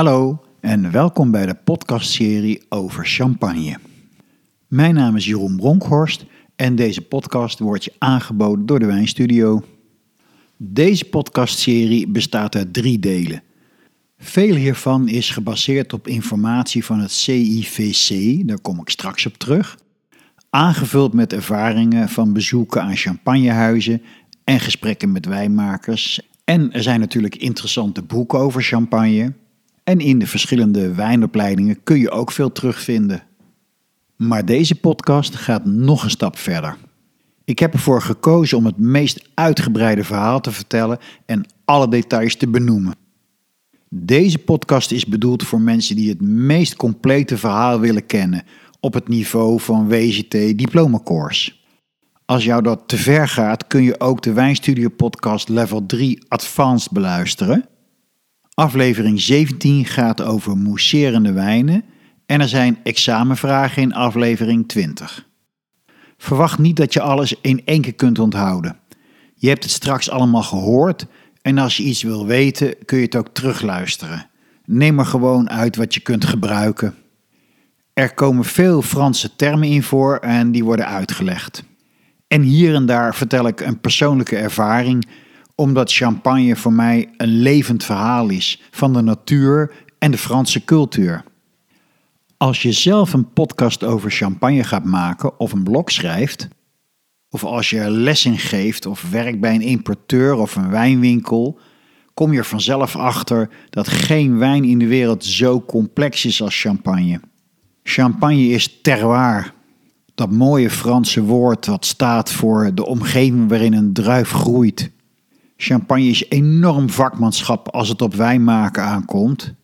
Hallo en welkom bij de podcastserie over champagne. Mijn naam is Jeroen Bronkhorst en deze podcast wordt je aangeboden door de Wijnstudio. Deze podcastserie bestaat uit drie delen. Veel hiervan is gebaseerd op informatie van het CIVC, daar kom ik straks op terug. Aangevuld met ervaringen van bezoeken aan champagnehuizen en gesprekken met wijnmakers. En er zijn natuurlijk interessante boeken over champagne. En in de verschillende wijnopleidingen kun je ook veel terugvinden. Maar deze podcast gaat nog een stap verder. Ik heb ervoor gekozen om het meest uitgebreide verhaal te vertellen en alle details te benoemen. Deze podcast is bedoeld voor mensen die het meest complete verhaal willen kennen op het niveau van WGT Diploma Course. Als jou dat te ver gaat, kun je ook de Wijnstudio Podcast Level 3 Advanced beluisteren. Aflevering 17 gaat over mousserende wijnen en er zijn examenvragen in aflevering 20. Verwacht niet dat je alles in één keer kunt onthouden. Je hebt het straks allemaal gehoord en als je iets wil weten kun je het ook terugluisteren. Neem er gewoon uit wat je kunt gebruiken. Er komen veel Franse termen in voor en die worden uitgelegd. En hier en daar vertel ik een persoonlijke ervaring, omdat champagne voor mij een levend verhaal is van de natuur en de Franse cultuur. Als je zelf een podcast over champagne gaat maken of een blog schrijft, of als je les in geeft of werkt bij een importeur of een wijnwinkel, kom je er vanzelf achter dat geen wijn in de wereld zo complex is als champagne. Champagne is terroir. Dat mooie Franse woord wat staat voor de omgeving waarin een druif groeit. Champagne is enorm vakmanschap als het op wijn maken aankomt.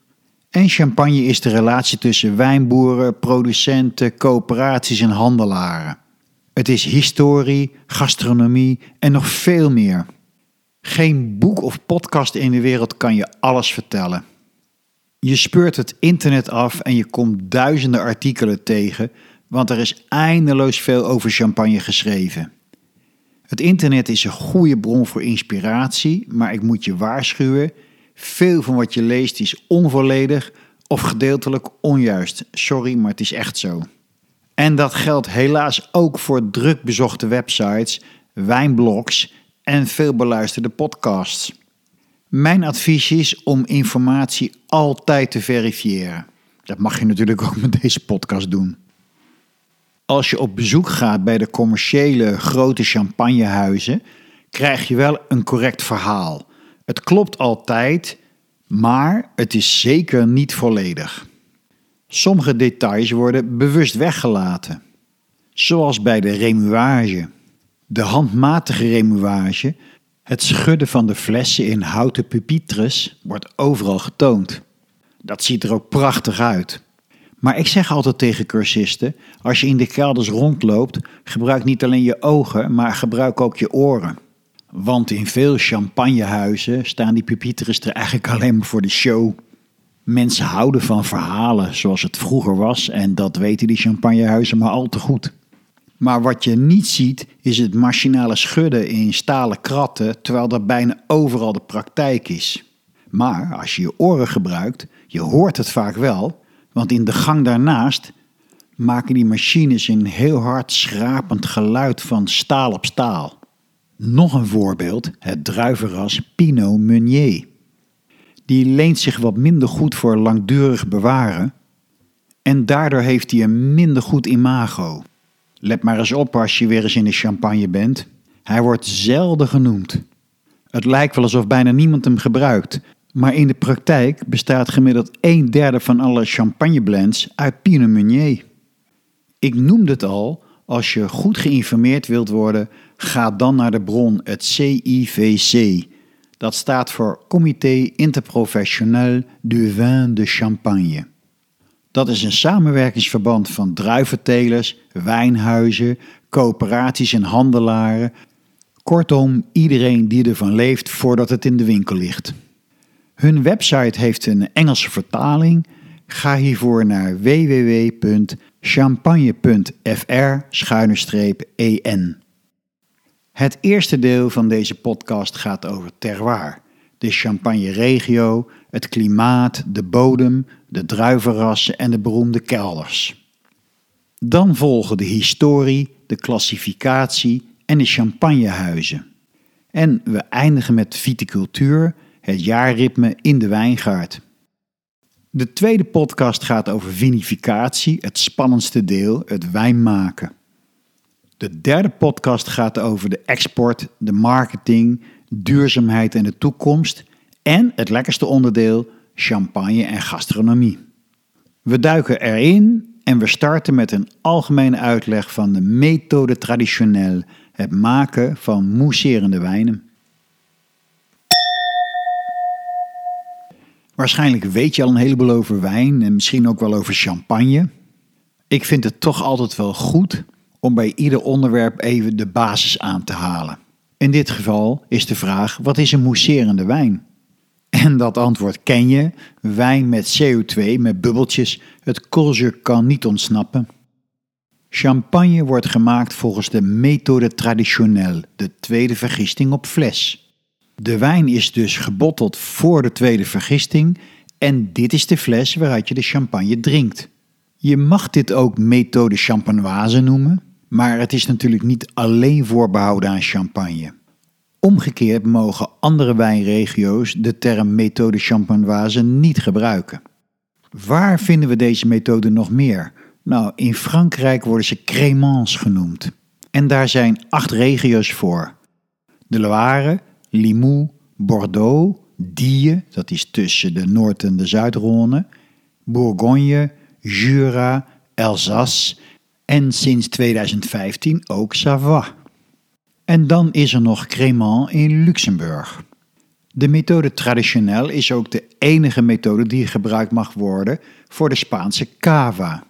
En champagne is de relatie tussen wijnboeren, producenten, coöperaties en handelaren. Het is historie, gastronomie en nog veel meer. Geen boek of podcast in de wereld kan je alles vertellen. Je speurt het internet af en je komt duizenden artikelen tegen, want er is eindeloos veel over champagne geschreven. Het internet is een goede bron voor inspiratie, maar ik moet je waarschuwen: veel van wat je leest is onvolledig of gedeeltelijk onjuist. Sorry, maar het is echt zo. En dat geldt helaas ook voor druk bezochte websites, wijnblogs en veel beluisterde podcasts. Mijn advies is om informatie altijd te verifiëren. Dat mag je natuurlijk ook met deze podcast doen. Als je op bezoek gaat bij de commerciële grote champagnehuizen, krijg je wel een correct verhaal. Het klopt altijd, maar het is zeker niet volledig. Sommige details worden bewust weggelaten, zoals bij de remuage. De handmatige remuage het schudden van de flessen in houten pupitres wordt overal getoond. Dat ziet er ook prachtig uit. Maar ik zeg altijd tegen cursisten: als je in de kelders rondloopt, gebruik niet alleen je ogen, maar gebruik ook je oren. Want in veel champagnehuizen staan die pupitres er eigenlijk alleen maar voor de show. Mensen houden van verhalen zoals het vroeger was en dat weten die champagnehuizen maar al te goed. Maar wat je niet ziet is het machinale schudden in stalen kratten, terwijl dat bijna overal de praktijk is. Maar als je je oren gebruikt, je hoort het vaak wel, want in de gang daarnaast maken die machines een heel hard schrapend geluid van staal op staal. Nog een voorbeeld, het druivenras Pinot Meunier. Die leent zich wat minder goed voor langdurig bewaren en daardoor heeft hij een minder goed imago. Let maar eens op als je weer eens in de champagne bent. Hij wordt zelden genoemd. Het lijkt wel alsof bijna niemand hem gebruikt, maar in de praktijk bestaat gemiddeld een derde van alle champagneblends uit Pinot Meunier. Ik noemde het al, als je goed geïnformeerd wilt worden, ga dan naar de bron, het CIVC. Dat staat voor Comité Interprofessionnel du Vin de Champagne. Dat is een samenwerkingsverband van druiventelers, wijnhuizen, coöperaties en handelaren. Kortom, iedereen die ervan leeft voordat het in de winkel ligt. Hun website heeft een Engelse vertaling. Ga hiervoor naar www.champagne.fr-en. Het eerste deel van deze podcast gaat over terroir, de Champagne-regio, het klimaat, de bodem, de druivenrassen en de beroemde kelders. Dan volgen de historie, de klassificatie en de champagnehuizen. En we eindigen met viticultuur, het jaarritme in de wijngaard. De tweede podcast gaat over vinificatie, het spannendste deel, het wijn maken. De derde podcast gaat over de export, de marketing, duurzaamheid en de toekomst. En het lekkerste onderdeel, champagne en gastronomie. We duiken erin en we starten met een algemene uitleg van de methode traditioneel, het maken van mousserende wijnen. Waarschijnlijk weet je al een heleboel over wijn en misschien ook wel over champagne. Ik vind het toch altijd wel goed om bij ieder onderwerp even de basis aan te halen. In dit geval is de vraag: wat is een mousserende wijn? En dat antwoord ken je: wijn met CO2, met bubbeltjes. Het koolzuur kan niet ontsnappen. Champagne wordt gemaakt volgens de methode traditioneel, de tweede vergisting op fles. De wijn is dus gebotteld voor de tweede vergisting en dit is de fles waaruit je de champagne drinkt. Je mag dit ook methode champenoise noemen, maar het is natuurlijk niet alleen voorbehouden aan champagne. Omgekeerd mogen andere wijnregio's de term methode champenoise niet gebruiken. Waar vinden we deze methode nog meer? Nou, in Frankrijk worden ze crémants genoemd. En daar zijn acht regio's voor. De Loire, Limoux, Bordeaux, Die, dat is tussen de Noord- en de Zuidrhône, Bourgogne, Jura, Alsace en sinds 2015 ook Savoie. En dan is er nog Crémant in Luxemburg. De methode traditioneel is ook de enige methode die gebruikt mag worden voor de Spaanse cava.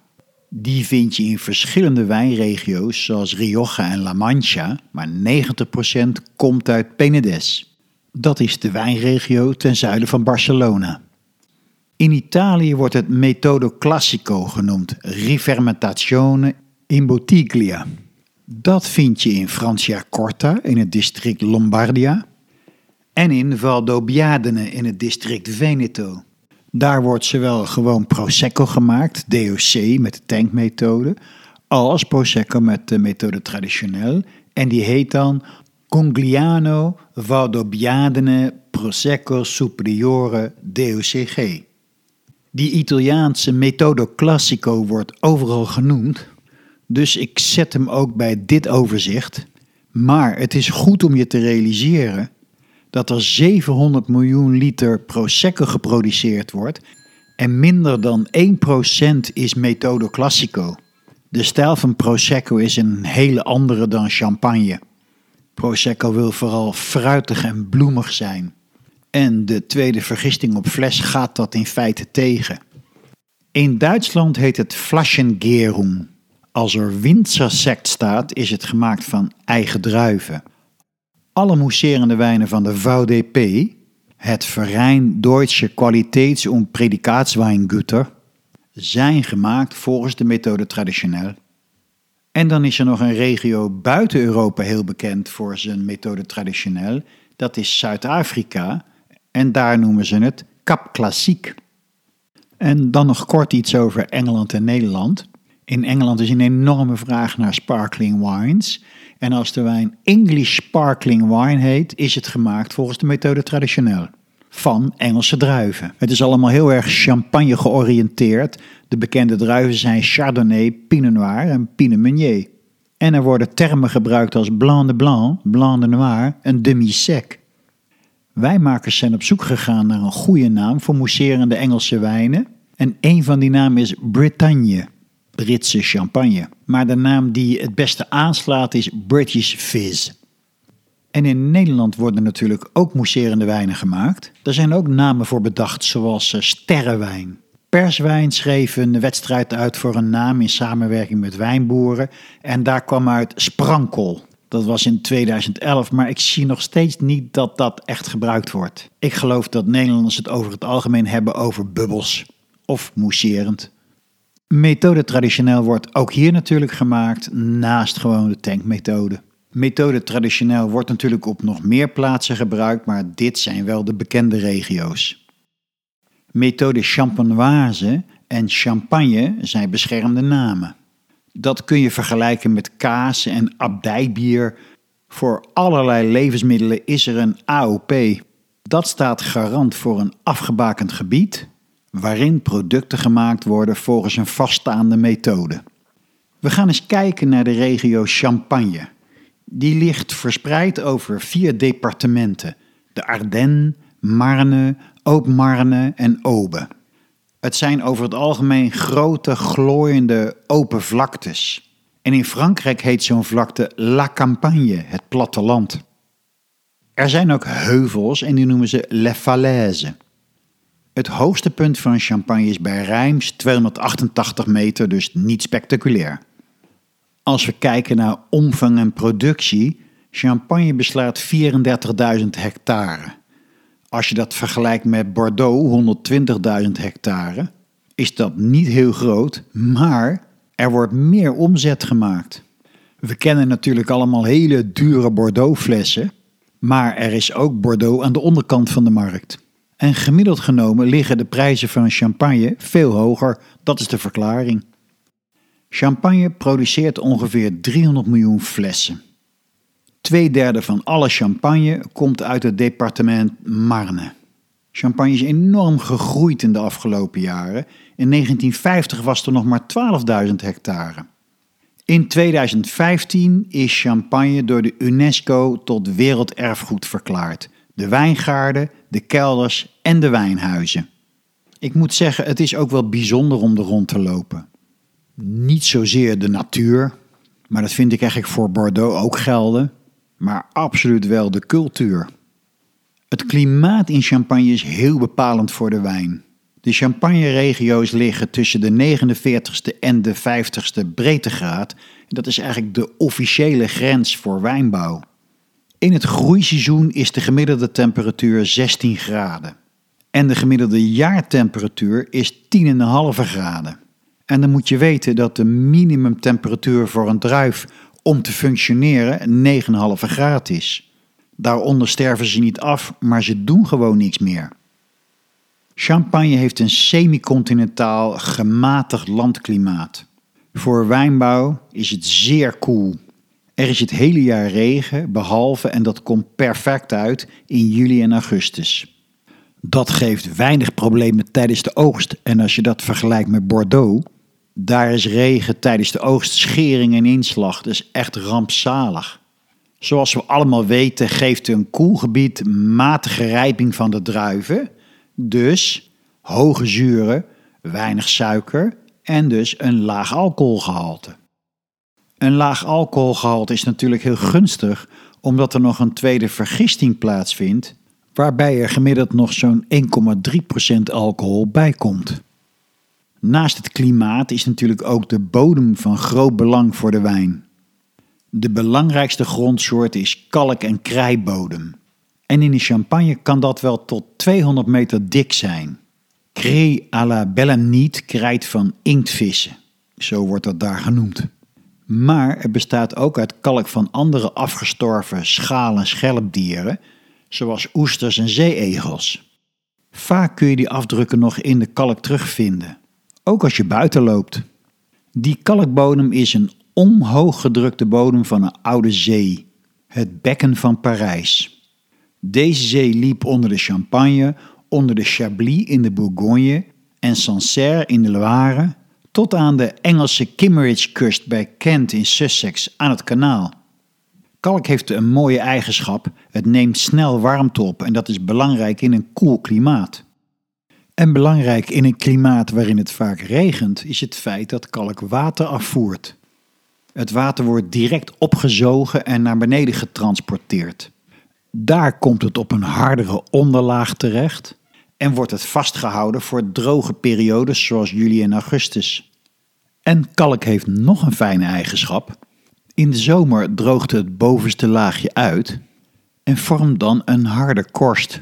Die vind je in verschillende wijnregio's zoals Rioja en La Mancha, maar 90% komt uit Penedès. Dat is de wijnregio ten zuiden van Barcelona. In Italië wordt het metodo classico genoemd, rifermentazione in bottiglia. Dat vind je in Franciacorta in het district Lombardia en in Valdobbiadene in het district Veneto. Daar wordt zowel gewoon Prosecco gemaakt, DOC met de tankmethode, als Prosecco met de methode traditioneel. En die heet dan Congliano Valdobbiadene Prosecco Superiore DOCG. Die Italiaanse methode classico wordt overal genoemd, dus ik zet hem ook bij dit overzicht. Maar het is goed om je te realiseren dat er 700 miljoen liter Prosecco geproduceerd wordt en minder dan 1% is Metodo Classico. De stijl van Prosecco is een hele andere dan champagne. Prosecco wil vooral fruitig en bloemig zijn. En de tweede vergisting op fles gaat dat in feite tegen. In Duitsland heet het Flaschengärung. Als er Winzersekt staat, is het gemaakt van eigen druiven. Alle mousserende wijnen van de VDP, het Verein Deutsche Qualitäts- und Prädikatsweingüter, zijn gemaakt volgens de methode traditioneel. En dan is er nog een regio buiten Europa heel bekend voor zijn methode traditioneel. Dat is Zuid-Afrika en daar noemen ze het Cap Classique. En dan nog kort iets over Engeland en Nederland. In Engeland is een enorme vraag naar sparkling wines. En als de wijn English Sparkling Wine heet, is het gemaakt volgens de methode traditioneel. Van Engelse druiven. Het is allemaal heel erg champagne georiënteerd. De bekende druiven zijn Chardonnay, Pinot Noir en Pinot Meunier. En er worden termen gebruikt als Blanc de Blanc, Blanc de Noir en Demi-Sec. Wijnmakers zijn op zoek gegaan naar een goede naam voor mousserende Engelse wijnen. En een van die namen is Bretagne. Britse champagne. Maar de naam die het beste aanslaat is British Fizz. En in Nederland worden natuurlijk ook mousserende wijnen gemaakt. Er zijn ook namen voor bedacht, zoals uh, sterrenwijn. Perswijn schreef een wedstrijd uit voor een naam in samenwerking met wijnboeren. En daar kwam uit Sprankel. Dat was in 2011, maar ik zie nog steeds niet dat dat echt gebruikt wordt. Ik geloof dat Nederlanders het over het algemeen hebben over bubbels of mousserend. Methode traditioneel wordt ook hier natuurlijk gemaakt naast gewoon de tankmethode. Methode traditioneel wordt natuurlijk op nog meer plaatsen gebruikt, maar dit zijn wel de bekende regio's. Methode champenoise en champagne zijn beschermde namen. Dat kun je vergelijken met kaas en abdijbier. Voor allerlei levensmiddelen is er een AOP. Dat staat garant voor een afgebakend gebied waarin producten gemaakt worden volgens een vaststaande methode. We gaan eens kijken naar de regio Champagne. Die ligt verspreid over vier departementen: de Ardennes, Marne, Haute-Marne en Aube. Het zijn over het algemeen grote, glooiende open vlaktes. En in Frankrijk heet zo'n vlakte La Campagne, het platteland. Er zijn ook heuvels en die noemen ze Les Falaises. Het hoogste punt van Champagne is bij Rijms 288 meter, dus niet spectaculair. Als we kijken naar omvang en productie, Champagne beslaat 34.000 hectare. Als je dat vergelijkt met Bordeaux, 120.000 hectare, is dat niet heel groot, maar er wordt meer omzet gemaakt. We kennen natuurlijk allemaal hele dure Bordeaux-flessen, maar er is ook Bordeaux aan de onderkant van de markt. En gemiddeld genomen liggen de prijzen van champagne veel hoger, dat is de verklaring. Champagne produceert ongeveer 300 miljoen flessen. Tweederde van alle champagne komt uit het departement Marne. Champagne is enorm gegroeid in de afgelopen jaren. In 1950 was er nog maar 12.000 hectare. In 2015 is Champagne door de UNESCO tot werelderfgoed verklaard. De wijngaarden, de kelders en de wijnhuizen. Ik moet zeggen, het is ook wel bijzonder om er rond te lopen. Niet zozeer de natuur, maar dat vind ik eigenlijk voor Bordeaux ook gelden maar absoluut wel de cultuur. Het klimaat in Champagne is heel bepalend voor de wijn. De Champagne-regio's liggen tussen de 49ste en de 50ste breedtegraad. Dat is eigenlijk de officiële grens voor wijnbouw. In het groeiseizoen is de gemiddelde temperatuur 16 graden. En de gemiddelde jaartemperatuur is 10,5 graden. En dan moet je weten dat de minimumtemperatuur voor een druif om te functioneren 9,5 graad is. Daaronder sterven ze niet af, maar ze doen gewoon niks meer. Champagne heeft een semi-continentaal gematigd landklimaat. Voor wijnbouw is het zeer koel. Er is het hele jaar regen, behalve, en dat komt perfect uit, in juli en augustus. Dat geeft weinig problemen tijdens de oogst. En als je dat vergelijkt met Bordeaux, daar is regen tijdens de oogst, schering en inslag. Dus echt rampzalig. Zoals we allemaal weten geeft een koelgebied matige rijping van de druiven. Dus hoge zuren, weinig suiker en dus een laag alcoholgehalte. Een laag alcoholgehalte is natuurlijk heel gunstig omdat er nog een tweede vergisting plaatsvindt, waarbij er gemiddeld nog zo'n 1,3% alcohol bij komt. Naast het klimaat is natuurlijk ook de bodem van groot belang voor de wijn. De belangrijkste grondsoort is kalk- en krijbodem. En in de champagne kan dat wel tot 200 meter dik zijn. Cré à la Bellamniet krijt van inktvissen. Zo wordt dat daar genoemd. Maar er bestaat ook uit kalk van andere afgestorven schaal- en schelpdieren, zoals oesters en zeeegels. Vaak kun je die afdrukken nog in de kalk terugvinden ook als je buiten loopt. Die kalkbodem is een omhoog gedrukte bodem van een oude zee, het bekken van Parijs. Deze zee liep onder de Champagne, onder de Chablis in de Bourgogne en Sancerre in de Loire, tot aan de Engelse Kimmeridge-kust bij Kent in Sussex aan het kanaal. Kalk heeft een mooie eigenschap: het neemt snel warmte op en dat is belangrijk in een koel klimaat. En belangrijk in een klimaat waarin het vaak regent, is het feit dat kalk water afvoert. Het water wordt direct opgezogen en naar beneden getransporteerd. Daar komt het op een hardere onderlaag terecht en wordt het vastgehouden voor droge periodes zoals juli en augustus. En kalk heeft nog een fijne eigenschap. In de zomer droogt het bovenste laagje uit en vormt dan een harde korst.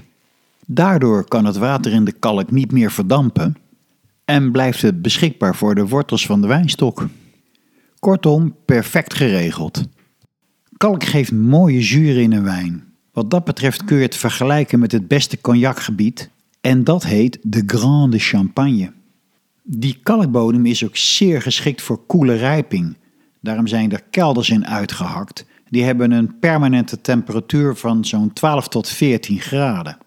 Daardoor kan het water in de kalk niet meer verdampen en blijft het beschikbaar voor de wortels van de wijnstok. Kortom, perfect geregeld. Kalk geeft mooie zuren in een wijn. Wat dat betreft kun je het vergelijken met het beste cognacgebied, En dat heet de Grande Champagne. Die kalkbodem is ook zeer geschikt voor koele rijping. Daarom zijn er kelders in uitgehakt. Die hebben een permanente temperatuur van zo'n 12 tot 14 graden.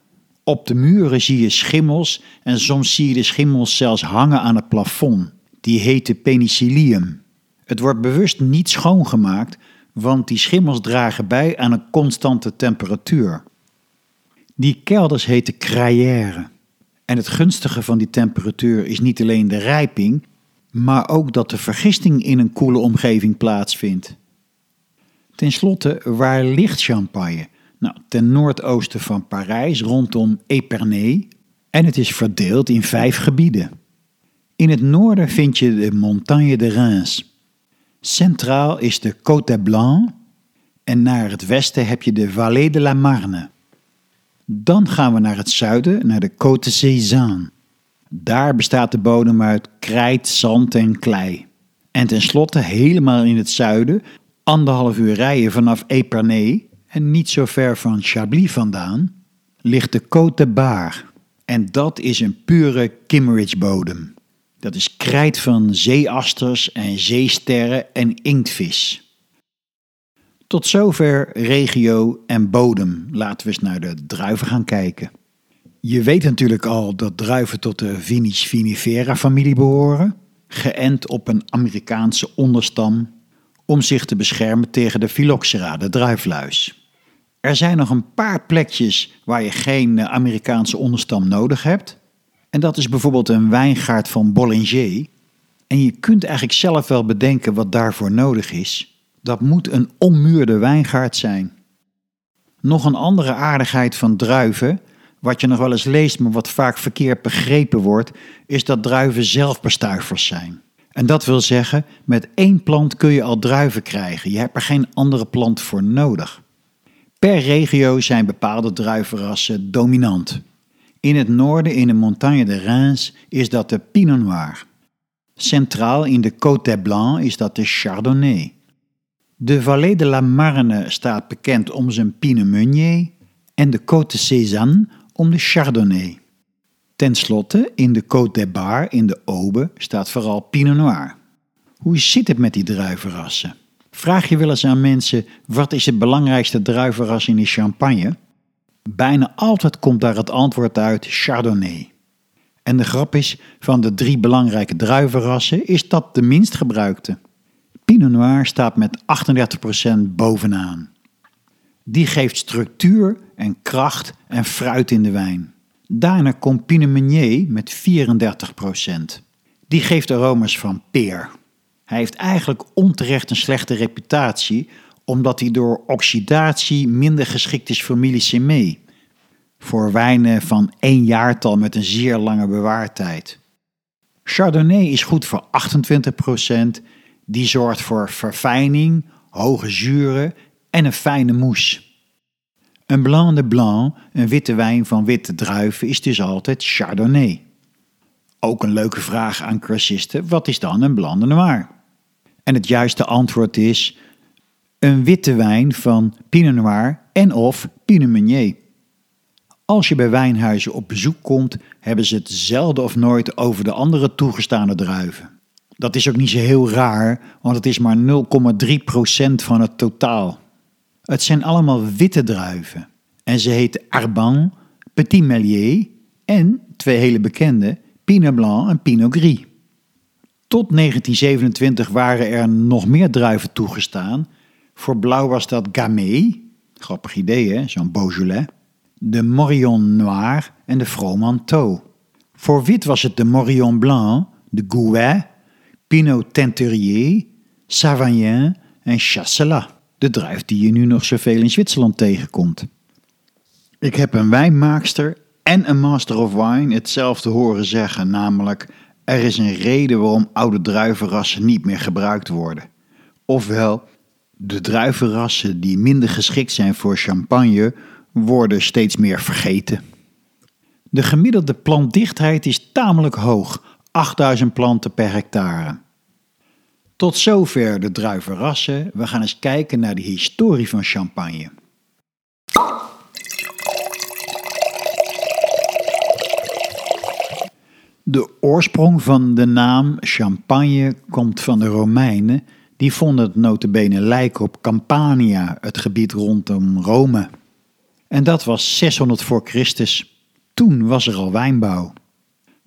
Op de muren zie je schimmels en soms zie je de schimmels zelfs hangen aan het plafond. Die heten penicillium. Het wordt bewust niet schoongemaakt, want die schimmels dragen bij aan een constante temperatuur. Die kelders heten crayères. En het gunstige van die temperatuur is niet alleen de rijping, maar ook dat de vergisting in een koele omgeving plaatsvindt. Ten slotte, waar ligt Champagne? Nou, ten noordoosten van Parijs, rondom Épernay. En het is verdeeld in vijf gebieden. In het noorden vind je de Montagne de Reims. Centraal is de Côte des Blancs. En naar het westen heb je de Vallée de la Marne. Dan gaan we naar het zuiden, naar de Côte de Sézanne. Daar bestaat de bodem uit krijt, zand en klei. En tenslotte, helemaal in het zuiden, anderhalf uur rijden vanaf Épernay en niet zo ver van Chablis vandaan, ligt de Côte de Bar. En dat is een pure Kimmeridge-bodem. Dat is krijt van zeeasters en zeesterren en inktvis. Tot zover regio en bodem. Laten we eens naar de druiven gaan kijken. Je weet natuurlijk al dat druiven tot de Vinis vinifera familie behoren, geënt op een Amerikaanse onderstam om zich te beschermen tegen de Phylloxera, de druifluis. Er zijn nog een paar plekjes waar je geen Amerikaanse onderstam nodig hebt. En dat is bijvoorbeeld een wijngaard van Bollinger. En je kunt eigenlijk zelf wel bedenken wat daarvoor nodig is. Dat moet een ommuurde wijngaard zijn. Nog een andere aardigheid van druiven, wat je nog wel eens leest, maar wat vaak verkeerd begrepen wordt, is dat druiven zelfbestuivers zijn. En dat wil zeggen, met één plant kun je al druiven krijgen. Je hebt er geen andere plant voor nodig. Per regio zijn bepaalde druivenrassen dominant. In het noorden, in de Montagne de Reims, is dat de Pinot Noir. Centraal in de Côte des Blancs is dat de Chardonnay. De Vallée de la Marne staat bekend om zijn Pinot Meunier en de Côte de Sézanne om de Chardonnay. Ten slotte, in de Côte des Bar in de Aube staat vooral Pinot Noir. Hoe zit het met die druivenrassen? Vraag je wel eens aan mensen wat is het belangrijkste druivenras in de Champagne? Bijna altijd komt daar het antwoord uit Chardonnay. En de grap is, van de drie belangrijke druivenrassen is dat de minst gebruikte. Pinot Noir staat met 38% bovenaan. Die geeft structuur en kracht en fruit in de wijn. Daarna komt Pinot Meunier met 34%. Die geeft aromas van peer. Hij heeft eigenlijk onterecht een slechte reputatie, omdat hij door oxidatie minder geschikt is voor millicemé. Voor wijnen van één jaartal met een zeer lange bewaartijd. Chardonnay is goed voor 28%. Die zorgt voor verfijning, hoge zuren en een fijne moes. Een Blanc de Blanc, een witte wijn van witte druiven, is dus altijd Chardonnay. Ook een leuke vraag aan cursisten, wat is dan een Blanc de Noir? En het juiste antwoord is een witte wijn van Pinot Noir en of Pinot Meunier. Als je bij wijnhuizen op bezoek komt, hebben ze het zelden of nooit over de andere toegestane druiven. Dat is ook niet zo heel raar, want het is maar 0,3% van het totaal. Het zijn allemaal witte druiven. En ze heten Arban, Petit Melier en, twee hele bekende, Pinot Blanc en Pinot Gris. Tot 1927 waren er nog meer druiven toegestaan. Voor blauw was dat Gamay, grappig idee hè, zo'n Beaujolais. De Morillon Noir en de Fromenteau. Voor wit was het de Morillon Blanc, de Gouet, Pinot Teinturier, Savagnin en Chasselas de druif die je nu nog zoveel in Zwitserland tegenkomt. Ik heb een wijnmaakster en een master of wine hetzelfde horen zeggen, namelijk er is een reden waarom oude druivenrassen niet meer gebruikt worden. Ofwel, de druivenrassen die minder geschikt zijn voor champagne worden steeds meer vergeten. De gemiddelde plantdichtheid is tamelijk hoog, 8000 planten per hectare. Tot zover de druivenrassen. We gaan eens kijken naar de historie van champagne. De oorsprong van de naam Champagne komt van de Romeinen. Die vonden het notabene lijken op Campania, het gebied rondom Rome. En dat was 600 voor Christus. Toen was er al wijnbouw.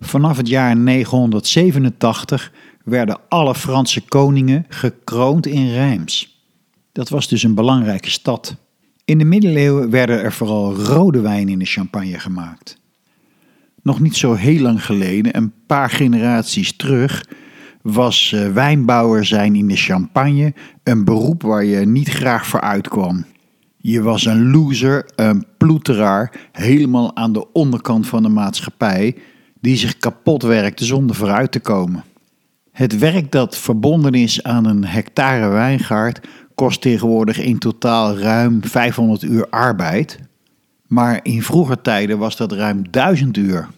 Vanaf het jaar 987 werden alle Franse koningen gekroond in Reims. Dat was dus een belangrijke stad. In de middeleeuwen werden er vooral rode wijn in de champagne gemaakt. Nog niet zo heel lang geleden, een paar generaties terug, was uh, wijnbouwer zijn in de champagne een beroep waar je niet graag voor uitkwam. Je was een loser, een ploeteraar, helemaal aan de onderkant van de maatschappij, die zich kapot werkte zonder vooruit te komen. Het werk dat verbonden is aan een hectare wijngaard kost tegenwoordig in totaal ruim 500 uur arbeid, maar in vroeger tijden was dat ruim 1000 uur.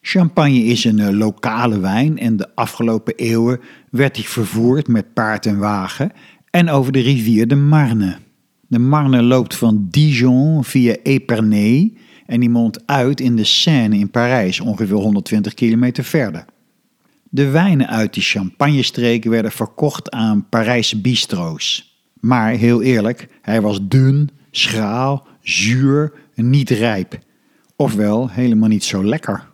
Champagne is een eh, lokale wijn en de afgelopen eeuwen werd hij vervoerd met paard en wagen en over de rivier de Marne. De Marne loopt van Dijon via Épernay en die mondt uit in de Seine in Parijs, ongeveer 120 kilometer verder. De wijnen uit die champagnestreek werden verkocht aan Parijse bistro's. Maar heel eerlijk, hij was dun, schraal, zuur, niet rijp. Ofwel helemaal niet zo lekker.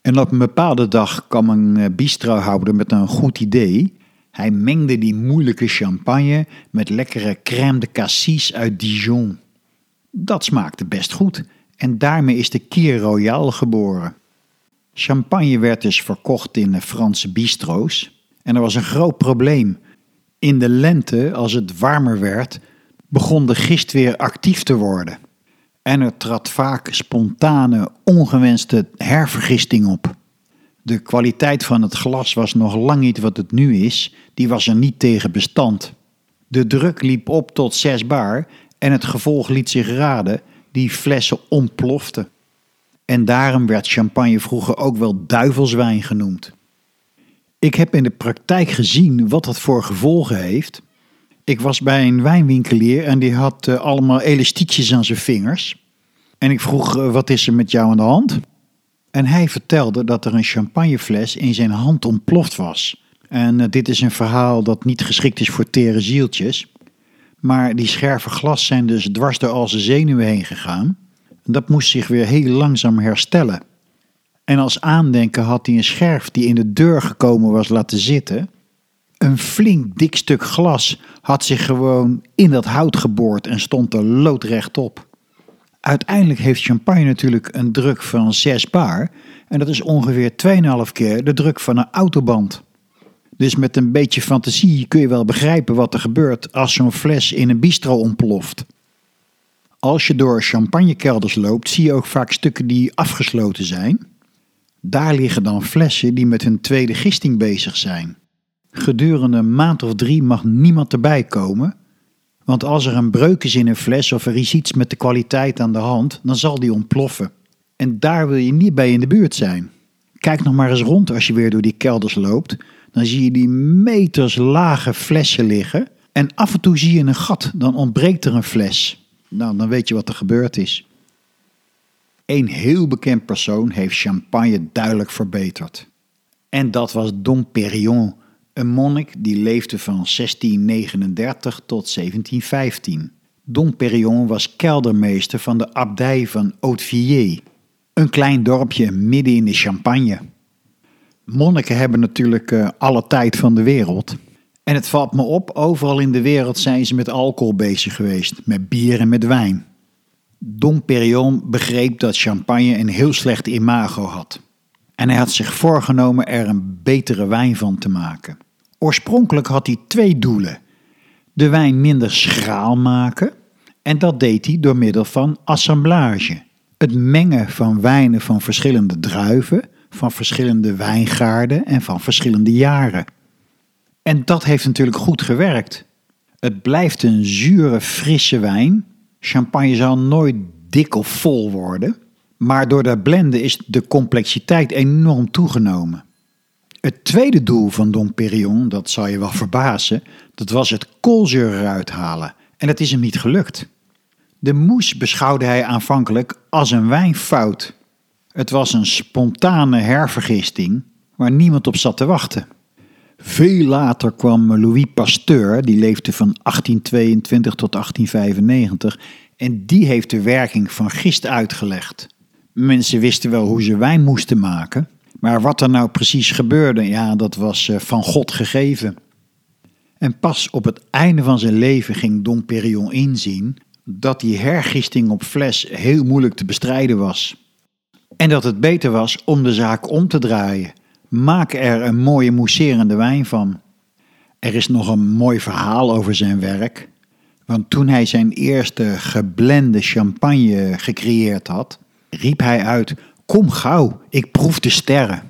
En op een bepaalde dag kwam een eh, bistrohouder met een goed idee. Hij mengde die moeilijke champagne met lekkere crème de cassis uit Dijon. Dat smaakte best goed en daarmee is de Kier Royal geboren. Champagne werd dus verkocht in Franse bistro's en er was een groot probleem. In de lente, als het warmer werd, begon de gist weer actief te worden. En er trad vaak spontane, ongewenste hervergisting op. De kwaliteit van het glas was nog lang niet wat het nu is, die was er niet tegen bestand. De druk liep op tot 6 bar en het gevolg liet zich raden, die flessen ontploften. En daarom werd champagne vroeger ook wel duivelswijn genoemd. Ik heb in de praktijk gezien wat dat voor gevolgen heeft. Ik was bij een wijnwinkelier en die had uh, allemaal elastiekjes aan zijn vingers. En ik vroeg, uh, wat is er met jou aan de hand? En hij vertelde dat er een champagnefles in zijn hand ontploft was. En uh, dit is een verhaal dat niet geschikt is voor tere zieltjes. Maar die scherven glas zijn dus dwars door al zijn zenuwen heen gegaan. Dat moest zich weer heel langzaam herstellen. En als aandenken had hij een scherf die in de deur gekomen was laten zitten. Een flink dik stuk glas had zich gewoon in dat hout geboord en stond er loodrecht op. Uiteindelijk heeft champagne natuurlijk een druk van 6 bar en dat is ongeveer 2,5 keer de druk van een autoband. Dus met een beetje fantasie kun je wel begrijpen wat er gebeurt als zo'n fles in een bistro ontploft. Als je door champagnekelders loopt, zie je ook vaak stukken die afgesloten zijn. Daar liggen dan flessen die met hun tweede gisting bezig zijn. Gedurende een maand of drie mag niemand erbij komen, want als er een breuk is in een fles of er is iets met de kwaliteit aan de hand, dan zal die ontploffen. En daar wil je niet bij in de buurt zijn. Kijk nog maar eens rond als je weer door die kelders loopt. Dan zie je die meters lage flessen liggen. En af en toe zie je een gat, dan ontbreekt er een fles. Nou, dan weet je wat er gebeurd is. Een heel bekend persoon heeft champagne duidelijk verbeterd. En dat was Dom Perignon, een monnik die leefde van 1639 tot 1715. Dom Perignon was keldermeester van de abdij van Hautevillers, een klein dorpje midden in de Champagne. Monniken hebben natuurlijk uh, alle tijd van de wereld. En het valt me op, overal in de wereld zijn ze met alcohol bezig geweest, met bier en met wijn. Dom Perignon begreep dat champagne een heel slecht imago had. En hij had zich voorgenomen er een betere wijn van te maken. Oorspronkelijk had hij twee doelen. De wijn minder schraal maken en dat deed hij door middel van assemblage. Het mengen van wijnen van verschillende druiven, van verschillende wijngaarden en van verschillende jaren. En dat heeft natuurlijk goed gewerkt. Het blijft een zure, frisse wijn. Champagne zal nooit dik of vol worden. Maar door dat blenden is de complexiteit enorm toegenomen. Het tweede doel van Dom Perignon, dat zal je wel verbazen, dat was het koolzuur eruit halen. En dat is hem niet gelukt. De moes beschouwde hij aanvankelijk als een wijnfout. Het was een spontane hervergisting waar niemand op zat te wachten. Veel later kwam Louis Pasteur, die leefde van 1822 tot 1895, en die heeft de werking van gist uitgelegd. Mensen wisten wel hoe ze wijn moesten maken, maar wat er nou precies gebeurde, ja, dat was eh, van God gegeven. En pas op het einde van zijn leven ging Dom Perignon inzien dat die hergisting op fles heel moeilijk te bestrijden was. En dat het beter was om de zaak om te draaien. Maak er een mooie mousserende wijn van. Er is nog een mooi verhaal over zijn werk. Want toen hij zijn eerste geblende champagne gecreëerd had, riep hij uit: Kom gauw, ik proef de sterren.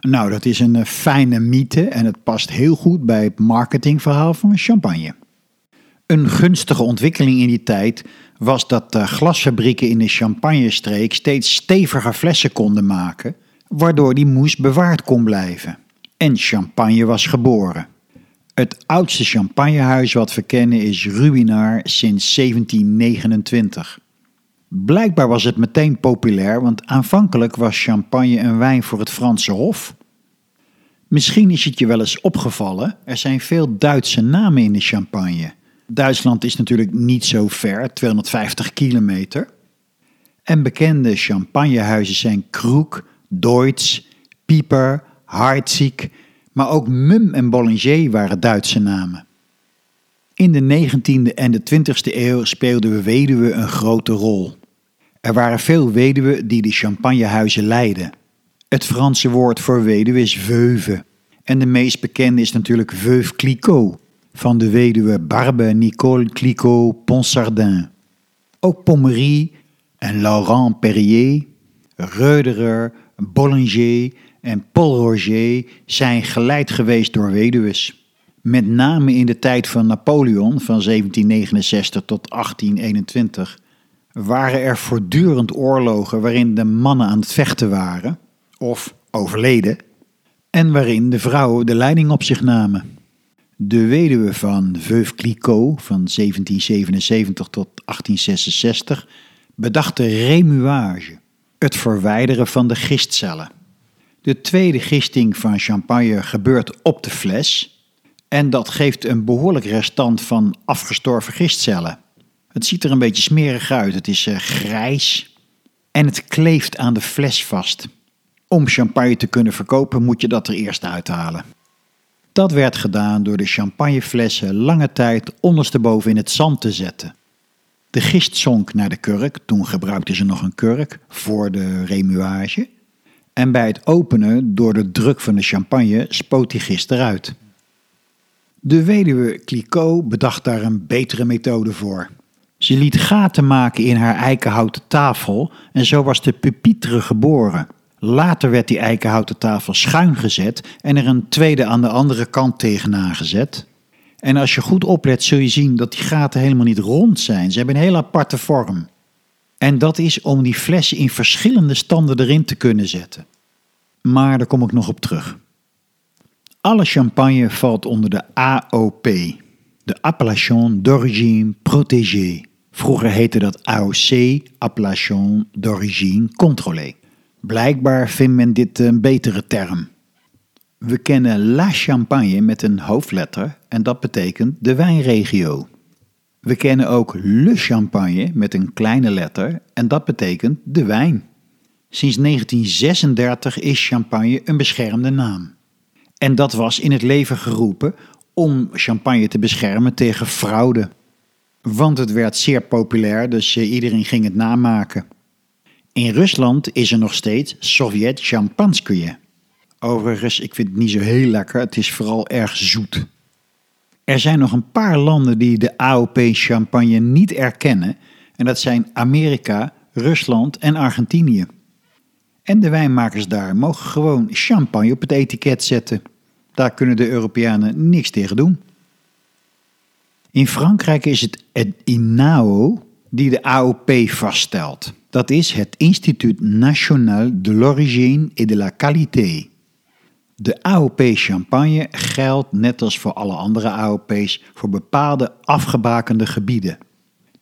Nou, dat is een fijne mythe en het past heel goed bij het marketingverhaal van champagne. Een gunstige ontwikkeling in die tijd was dat de glasfabrieken in de champagnestreek steeds steviger flessen konden maken, waardoor die moes bewaard kon blijven. En champagne was geboren. Het oudste champagnehuis wat we kennen is Ruinart sinds 1729. Blijkbaar was het meteen populair, want aanvankelijk was champagne een wijn voor het Franse Hof. Misschien is het je wel eens opgevallen, er zijn veel Duitse namen in de champagne. Duitsland is natuurlijk niet zo ver, 250 kilometer. En bekende champagnehuizen zijn Krug, Deutz, Pieper, Hartziek, maar ook Mum en Bollinger waren Duitse namen. In de 19e en de 20e eeuw speelden weduwen een grote rol. Er waren veel weduwen die de champagnehuizen leidden. Het Franse woord voor weduwe is veuve. En de meest bekende is natuurlijk Veuve Clicquot, van de weduwe Barbe Nicole Clicquot Ponsardin. Ook Pommery en Laurent Perrier, Reuderer, Bollinger en Paul Roger zijn geleid geweest door weduwes. Met name in de tijd van Napoleon van 1769 tot 1821 waren er voortdurend oorlogen waarin de mannen aan het vechten waren, of overleden, en waarin de vrouwen de leiding op zich namen. De weduwe van Veuve Clicquot van 1777 tot 1866 bedacht de remuage, het verwijderen van de gistcellen. De tweede gisting van champagne gebeurt op de fles en dat geeft een behoorlijk restant van afgestorven gistcellen. Het ziet er een beetje smerig uit, het is uh, grijs en het kleeft aan de fles vast. Om champagne te kunnen verkopen moet je dat er eerst uithalen. Dat werd gedaan door de champagneflessen lange tijd ondersteboven in het zand te zetten. De gist zonk naar de kurk, toen gebruikten ze nog een kurk voor de remuage. En bij het openen, door de druk van de champagne, spoot die gist eruit. De weduwe Clicquot bedacht daar een betere methode voor. Ze liet gaten maken in haar eikenhouten tafel en zo was de pupitre geboren. Later werd die eikenhouten tafel schuin gezet en er een tweede aan de andere kant tegenaan gezet. En als je goed oplet zul je zien dat die gaten helemaal niet rond zijn. Ze hebben een heel aparte vorm. En dat is om die flessen in verschillende standen erin te kunnen zetten. Maar daar kom ik nog op terug. Alle champagne valt onder de AOP, de Appellation d'origine protégée. Vroeger heette dat AOC, Appellation d'origine contrôlée. Blijkbaar vindt men dit een betere term. We kennen La Champagne met een hoofdletter en dat betekent de wijnregio. We kennen ook Le Champagne met een kleine letter en dat betekent de wijn. Sinds 1936 is champagne een beschermde naam. En dat was in het leven geroepen om champagne te beschermen tegen fraude. Want het werd zeer populair, dus eh, iedereen ging het namaken. In Rusland is er nog steeds Sovjet Champanskoje. Overigens, ik vind het niet zo heel lekker, het is vooral erg zoet. Er zijn nog een paar landen die de AOP-champagne niet erkennen, en dat zijn Amerika, Rusland en Argentinië. En de wijnmakers daar mogen gewoon champagne op het etiket zetten. Daar kunnen de Europeanen niks tegen doen. In Frankrijk is het het INAO die de AOP vaststelt. Dat is het Instituut National de l'Origine et de la Qualité. De AOP Champagne geldt, net als voor alle andere AOP's, voor bepaalde afgebakende gebieden.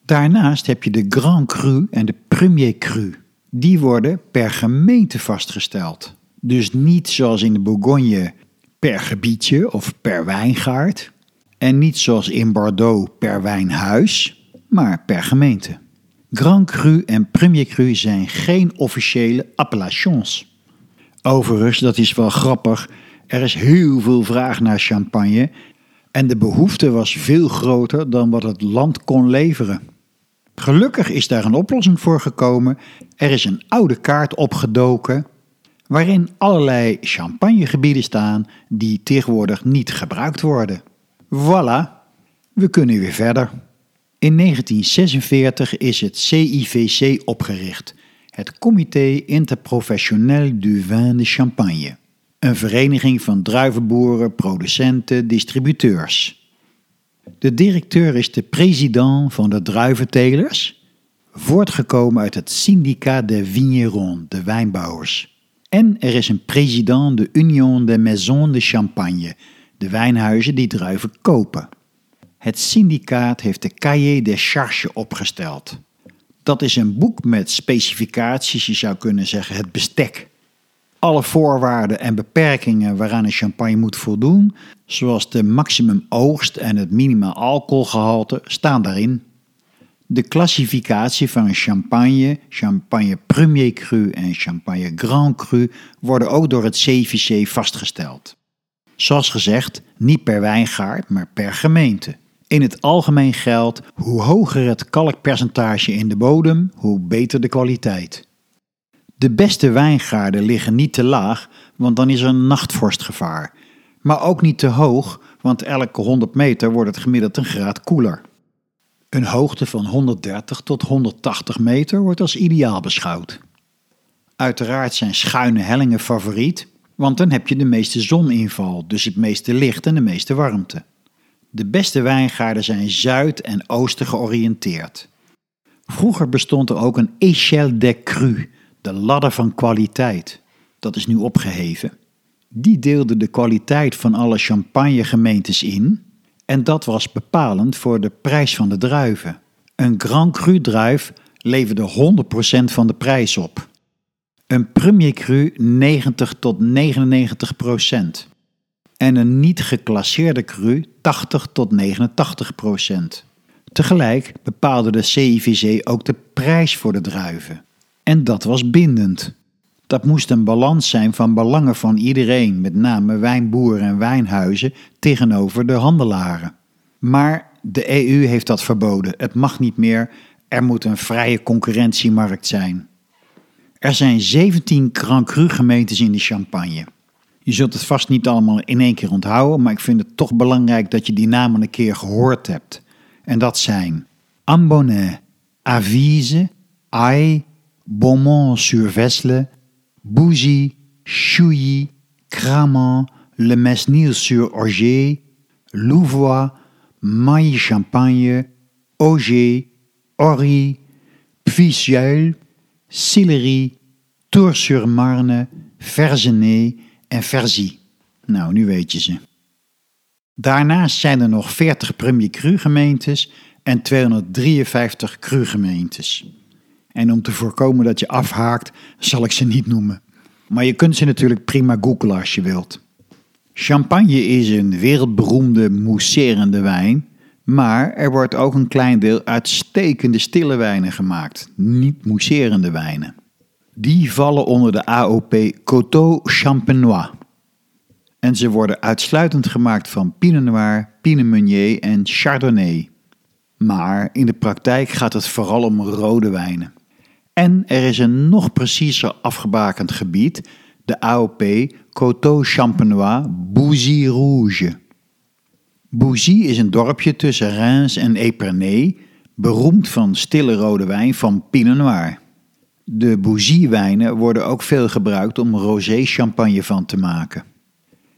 Daarnaast heb je de Grand Cru en de Premier Cru. Die worden per gemeente vastgesteld. Dus niet zoals in de Bourgogne per gebiedje of per wijngaard. En niet zoals in Bordeaux per wijnhuis, maar per gemeente. Grand Cru en Premier Cru zijn geen officiële appellations. Overigens, dat is wel grappig, er is heel veel vraag naar champagne en de behoefte was veel groter dan wat het land kon leveren. Gelukkig is daar een oplossing voor gekomen. Er is een oude kaart opgedoken waarin allerlei champagnegebieden staan die tegenwoordig niet gebruikt worden. Voilà, we kunnen weer verder. In 1946 is het CIVC opgericht, het Comité Interprofessionnel du Vin de Champagne, een vereniging van druivenboeren, producenten, distributeurs. De directeur is de president van de druiventelers, voortgekomen uit het Syndicat des Vignerons, de wijnbouwers. En er is een president de Union des Maisons de Champagne, de wijnhuizen die druiven kopen. Het syndicaat heeft de Cahier des Charges opgesteld. Dat is een boek met specificaties, je zou kunnen zeggen het bestek. Alle voorwaarden en beperkingen waaraan een champagne moet voldoen, zoals de maximum oogst en het minimaal alcoholgehalte, staan daarin. De klassificatie van champagne, champagne premier cru en champagne grand cru, worden ook door het CVC vastgesteld. Zoals gezegd, niet per wijngaard, maar per gemeente. In het algemeen geldt, hoe hoger het kalkpercentage in de bodem, hoe beter de kwaliteit. De beste wijngaarden liggen niet te laag, want dan is er een nachtvorstgevaar. Maar ook niet te hoog, want elke 100 meter wordt het gemiddeld een graad koeler. Een hoogte van 130 tot 180 meter wordt als ideaal beschouwd. Uiteraard zijn schuine hellingen favoriet, want dan heb je de meeste zoninval, dus het meeste licht en de meeste warmte. De beste wijngaarden zijn zuid- en oosten georiënteerd. Vroeger bestond er ook een échelle des crus, de ladder van kwaliteit. Dat is nu opgeheven. Die deelde de kwaliteit van alle champagnegemeentes in en dat was bepalend voor de prijs van de druiven. Een Grand Cru druif leverde 100% van de prijs op. Een Premier Cru 90 tot 99% en een niet geclasseerde cru 80 tot 89 procent. Tegelijk bepaalde de CIVC ook de prijs voor de druiven. En dat was bindend. Dat moest een balans zijn van belangen van iedereen, met name wijnboeren en wijnhuizen, tegenover de handelaren. Maar de EU heeft dat verboden. Het mag niet meer. Er moet een vrije concurrentiemarkt zijn. Er zijn 17 Grand Cru gemeentes in de Champagne. Je zult het vast niet allemaal in één keer onthouden, maar ik vind het toch belangrijk dat je die namen een keer gehoord hebt. En dat zijn Ambonnet, Avise, Aï, Beaumont-sur-Vesle, Bougie, Chouilly, Cramant, Le Mesnil-sur-Orge, Louvois, Maille-Champagne, Auger, Ory, Puiseul, Sillery, Tours-sur-Marne, Verzenay en Verzie. Nou, nu weet je ze. Daarnaast zijn er nog 40 Premier Cru gemeentes en 253 Cru gemeentes. En om te voorkomen dat je afhaakt, zal ik ze niet noemen. Maar je kunt ze natuurlijk prima googlen als je wilt. Champagne is een wereldberoemde mousserende wijn, maar er wordt ook een klein deel uitstekende stille wijnen gemaakt, niet mousserende wijnen. Die vallen onder de AOP Coteau Champenois. En ze worden uitsluitend gemaakt van Pinot Noir, Pinot Meunier en Chardonnay. Maar in de praktijk gaat het vooral om rode wijnen. En er is een nog preciezer afgebakend gebied, de AOP Coteau Champenois Bouzy Rouge. Bouzy is een dorpje tussen Reims en Epernay, beroemd van stille rode wijn van Pinot Noir. De Bougie-wijnen worden ook veel gebruikt om rosé-champagne van te maken.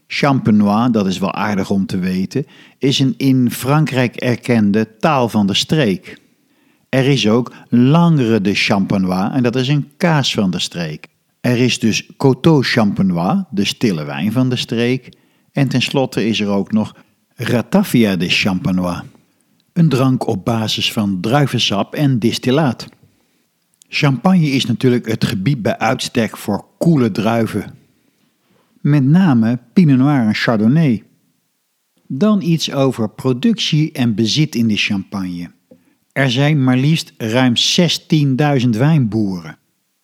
Champenois, dat is wel aardig om te weten, is een in Frankrijk erkende taal van de streek. Er is ook Langre de Champenois en dat is een kaas van de streek. Er is dus Coteau Champenois, de stille wijn van de streek. En tenslotte is er ook nog Ratafia de Champenois, een drank op basis van druivensap en distillaat. Champagne is natuurlijk het gebied bij uitstek voor koele druiven. Met name Pinot Noir en Chardonnay. Dan iets over productie en bezit in de champagne. Er zijn maar liefst ruim 16.000 wijnboeren.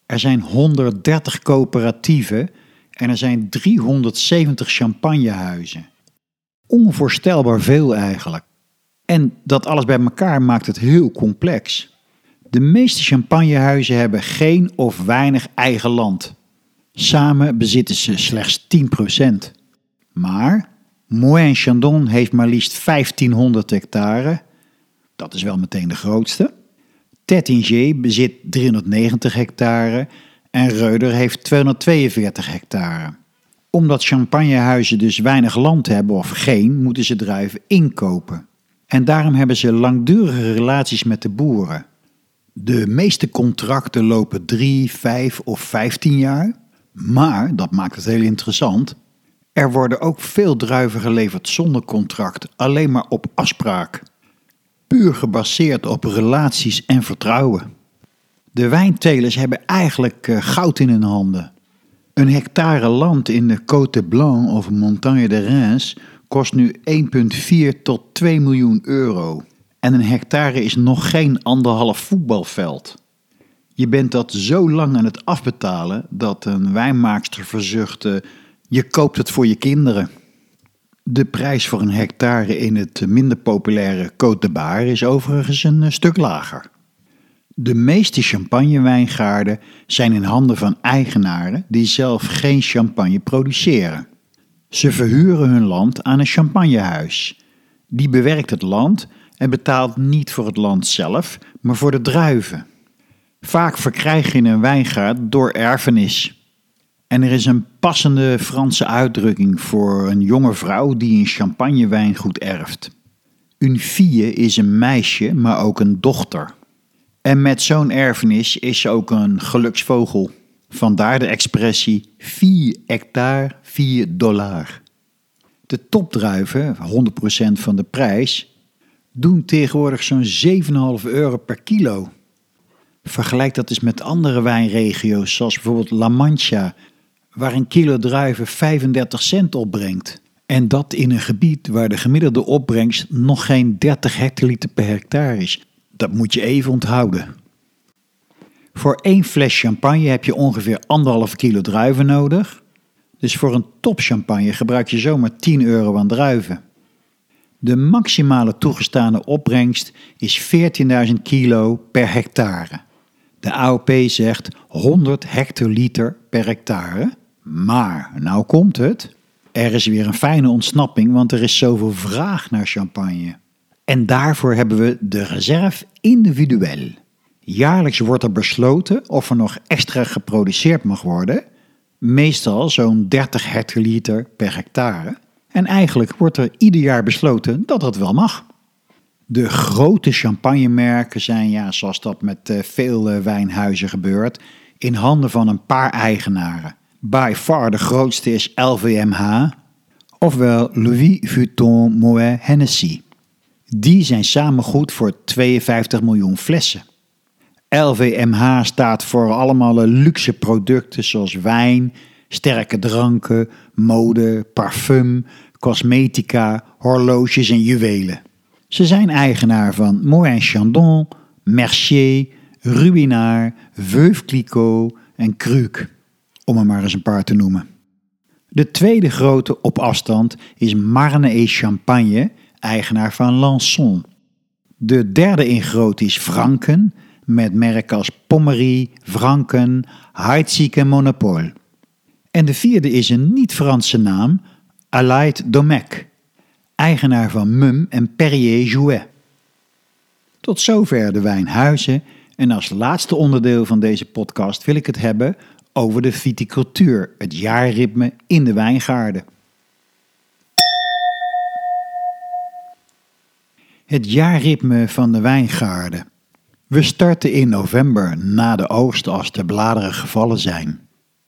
Er zijn 130 coöperatieven en er zijn 370 champagnehuizen. Onvoorstelbaar veel eigenlijk. En dat alles bij elkaar maakt het heel complex. De meeste champagnehuizen hebben geen of weinig eigen land. Samen bezitten ze slechts 10%. Maar Moët Chandon heeft maar liefst 1500 hectare. Dat is wel meteen de grootste. Tettinger bezit 390 hectare en Reuder heeft 242 hectare. Omdat champagnehuizen dus weinig land hebben of geen, moeten ze druiven inkopen. En daarom hebben ze langdurige relaties met de boeren. De meeste contracten lopen 3, 5 of 15 jaar. Maar, dat maakt het heel interessant, er worden ook veel druiven geleverd zonder contract, alleen maar op afspraak. Puur gebaseerd op relaties en vertrouwen. De wijntelers hebben eigenlijk eh, goud in hun handen. Een hectare land in de Côte Blanc of Montagne de Reims kost nu 1,4 tot 2 miljoen euro. En een hectare is nog geen anderhalf voetbalveld. Je bent dat zo lang aan het afbetalen dat een wijnmaakster verzuchtte: je koopt het voor je kinderen. De prijs voor een hectare in het minder populaire Côte de Bar is overigens een stuk lager. De meeste champagnewijngaarden zijn in handen van eigenaren die zelf geen champagne produceren. Ze verhuren hun land aan een champagnehuis. Die bewerkt het land en betaalt niet voor het land zelf, maar voor de druiven. Vaak verkrijg je een wijngaard door erfenis. En er is een passende Franse uitdrukking voor een jonge vrouw die een champagnewijngoed erft. Une fille is een meisje, maar ook een dochter. En met zo'n erfenis is ze ook een geluksvogel. Vandaar de expressie 4 hectare, 4 dollar. De topdruiven, 100% van de prijs, doen tegenwoordig zo'n 7,5 euro per kilo. Vergelijk dat eens met andere wijnregio's, zoals bijvoorbeeld La Mancha, waar een kilo druiven 35 cent opbrengt. En dat in een gebied waar de gemiddelde opbrengst nog geen 30 hectoliter per hectare is. Dat moet je even onthouden. Voor één fles champagne heb je ongeveer anderhalf kilo druiven nodig. Dus voor een top champagne gebruik je zomaar 10 euro aan druiven. De maximale toegestane opbrengst is 14.000 kilo per hectare. De AOP zegt 100 hectoliter per hectare. Maar, nou komt het. Er is weer een fijne ontsnapping, want er is zoveel vraag naar champagne. En daarvoor hebben we de reserve individueel. Jaarlijks wordt er besloten of er nog extra geproduceerd mag worden, meestal zo'n 30 hectoliter per hectare. En eigenlijk wordt er ieder jaar besloten dat dat wel mag. De grote champagnemerken zijn, ja, zoals dat met uh, veel uh, wijnhuizen gebeurt, in handen van een paar eigenaren. By far de grootste is LVMH, ofwel Louis Vuitton Moet Hennessy. Die zijn samen goed voor 52 miljoen flessen. LVMH staat voor allemaal luxe producten zoals wijn, sterke dranken, mode, parfum, cosmetica, horloges en juwelen. Ze zijn eigenaar van Moët Chandon, Mercier, Ruinart, Veuve Clicquot en Kruk, om er maar eens een paar te noemen. De tweede grote op afstand is Marne et Champagne, eigenaar van Lançon. De derde in grootte is Franken, met merken als Pommery, Franken, Heidsieck Monopole. En de vierde is een niet-Franse naam, Allied Domecq, eigenaar van Mum en Perrier Jouet. Tot zover de wijnhuizen en als laatste onderdeel van deze podcast wil ik het hebben over de viticultuur, het jaarritme in de wijngaarden. Het jaarritme van de wijngaarden. We starten in november na de oogst als de bladeren gevallen zijn.